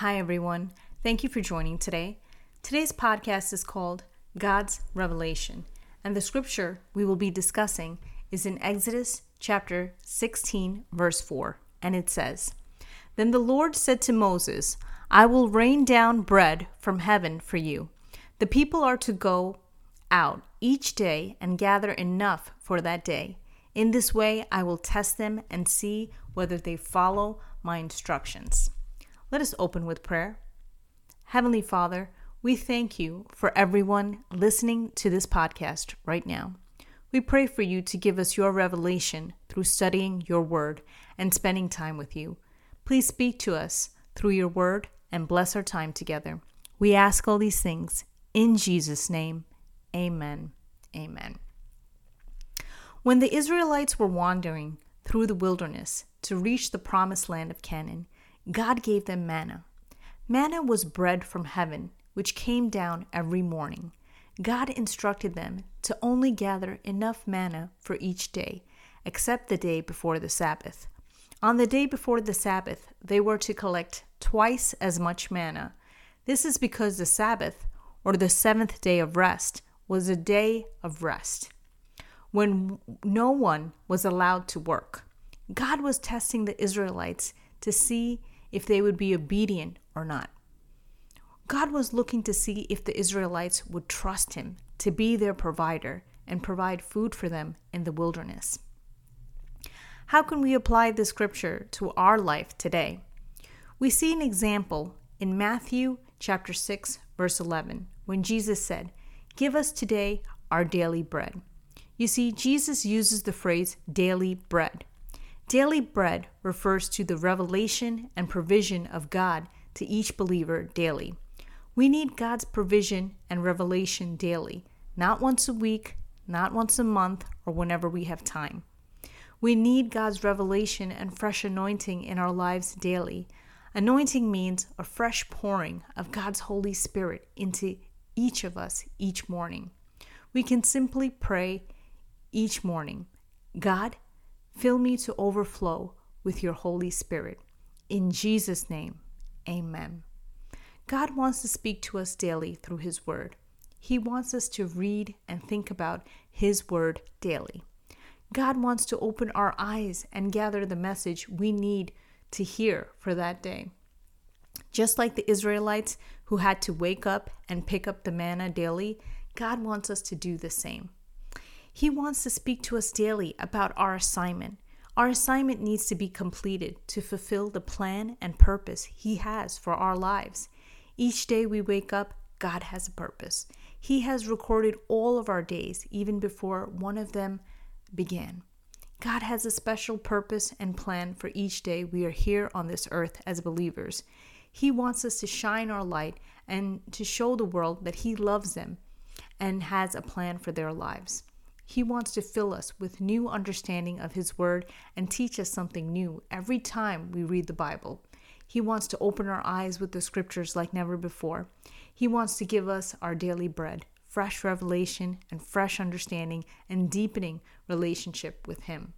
Hi, everyone. Thank you for joining today. Today's podcast is called God's Revelation, and the scripture we will be discussing is in Exodus chapter 16, verse 4, and it says, Then the Lord said to Moses, I will rain down bread from heaven for you. The people are to go out each day and gather enough for that day. In this way, I will test them and see whether they follow my instructions. Let us open with prayer. Heavenly Father, we thank you for everyone listening to this podcast right now. We pray for you to give us your revelation through studying your word and spending time with you. Please speak to us through your word and bless our time together. We ask all these things in Jesus' name. Amen. Amen. When the Israelites were wandering through the wilderness to reach the promised land of Canaan, God gave them manna. Manna was bread from heaven, which came down every morning. God instructed them to only gather enough manna for each day, except the day before the Sabbath. On the day before the Sabbath, they were to collect twice as much manna. This is because the Sabbath, or the seventh day of rest, was a day of rest when no one was allowed to work. God was testing the Israelites to see if they would be obedient or not. God was looking to see if the Israelites would trust him to be their provider and provide food for them in the wilderness. How can we apply this scripture to our life today? We see an example in Matthew chapter 6 verse 11 when Jesus said, "Give us today our daily bread." You see, Jesus uses the phrase daily bread Daily bread refers to the revelation and provision of God to each believer daily. We need God's provision and revelation daily, not once a week, not once a month, or whenever we have time. We need God's revelation and fresh anointing in our lives daily. Anointing means a fresh pouring of God's Holy Spirit into each of us each morning. We can simply pray each morning God, Fill me to overflow with your Holy Spirit. In Jesus' name, amen. God wants to speak to us daily through His Word. He wants us to read and think about His Word daily. God wants to open our eyes and gather the message we need to hear for that day. Just like the Israelites who had to wake up and pick up the manna daily, God wants us to do the same. He wants to speak to us daily about our assignment. Our assignment needs to be completed to fulfill the plan and purpose He has for our lives. Each day we wake up, God has a purpose. He has recorded all of our days, even before one of them began. God has a special purpose and plan for each day we are here on this earth as believers. He wants us to shine our light and to show the world that He loves them and has a plan for their lives. He wants to fill us with new understanding of His Word and teach us something new every time we read the Bible. He wants to open our eyes with the scriptures like never before. He wants to give us our daily bread, fresh revelation and fresh understanding and deepening relationship with Him.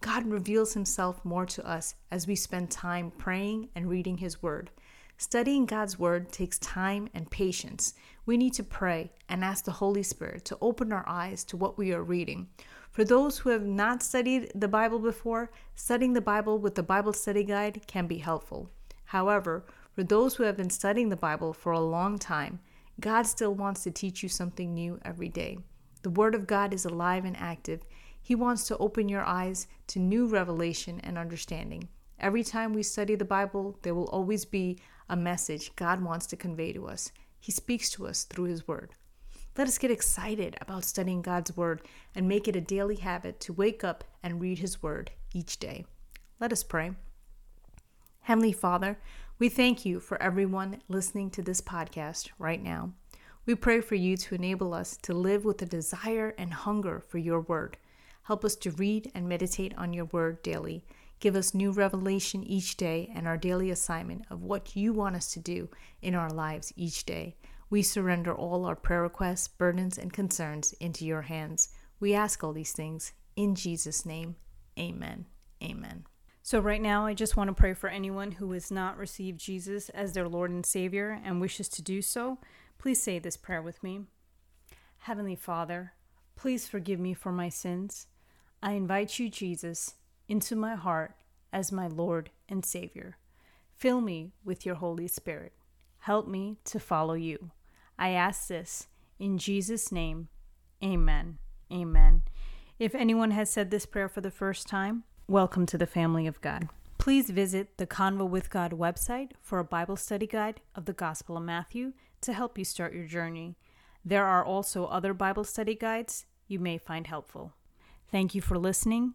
God reveals Himself more to us as we spend time praying and reading His Word. Studying God's Word takes time and patience. We need to pray and ask the Holy Spirit to open our eyes to what we are reading. For those who have not studied the Bible before, studying the Bible with the Bible study guide can be helpful. However, for those who have been studying the Bible for a long time, God still wants to teach you something new every day. The Word of God is alive and active. He wants to open your eyes to new revelation and understanding. Every time we study the Bible, there will always be a message God wants to convey to us. He speaks to us through His Word. Let us get excited about studying God's Word and make it a daily habit to wake up and read His Word each day. Let us pray. Heavenly Father, we thank you for everyone listening to this podcast right now. We pray for you to enable us to live with a desire and hunger for your word. Help us to read and meditate on your word daily Give us new revelation each day and our daily assignment of what you want us to do in our lives each day. We surrender all our prayer requests, burdens, and concerns into your hands. We ask all these things in Jesus' name. Amen. Amen. So, right now, I just want to pray for anyone who has not received Jesus as their Lord and Savior and wishes to do so. Please say this prayer with me Heavenly Father, please forgive me for my sins. I invite you, Jesus, into my heart as my Lord and Savior. Fill me with your Holy Spirit. Help me to follow you. I ask this in Jesus' name. Amen. Amen. If anyone has said this prayer for the first time, welcome to the family of God. Please visit the Convo with God website for a Bible study guide of the Gospel of Matthew to help you start your journey. There are also other Bible study guides you may find helpful. Thank you for listening,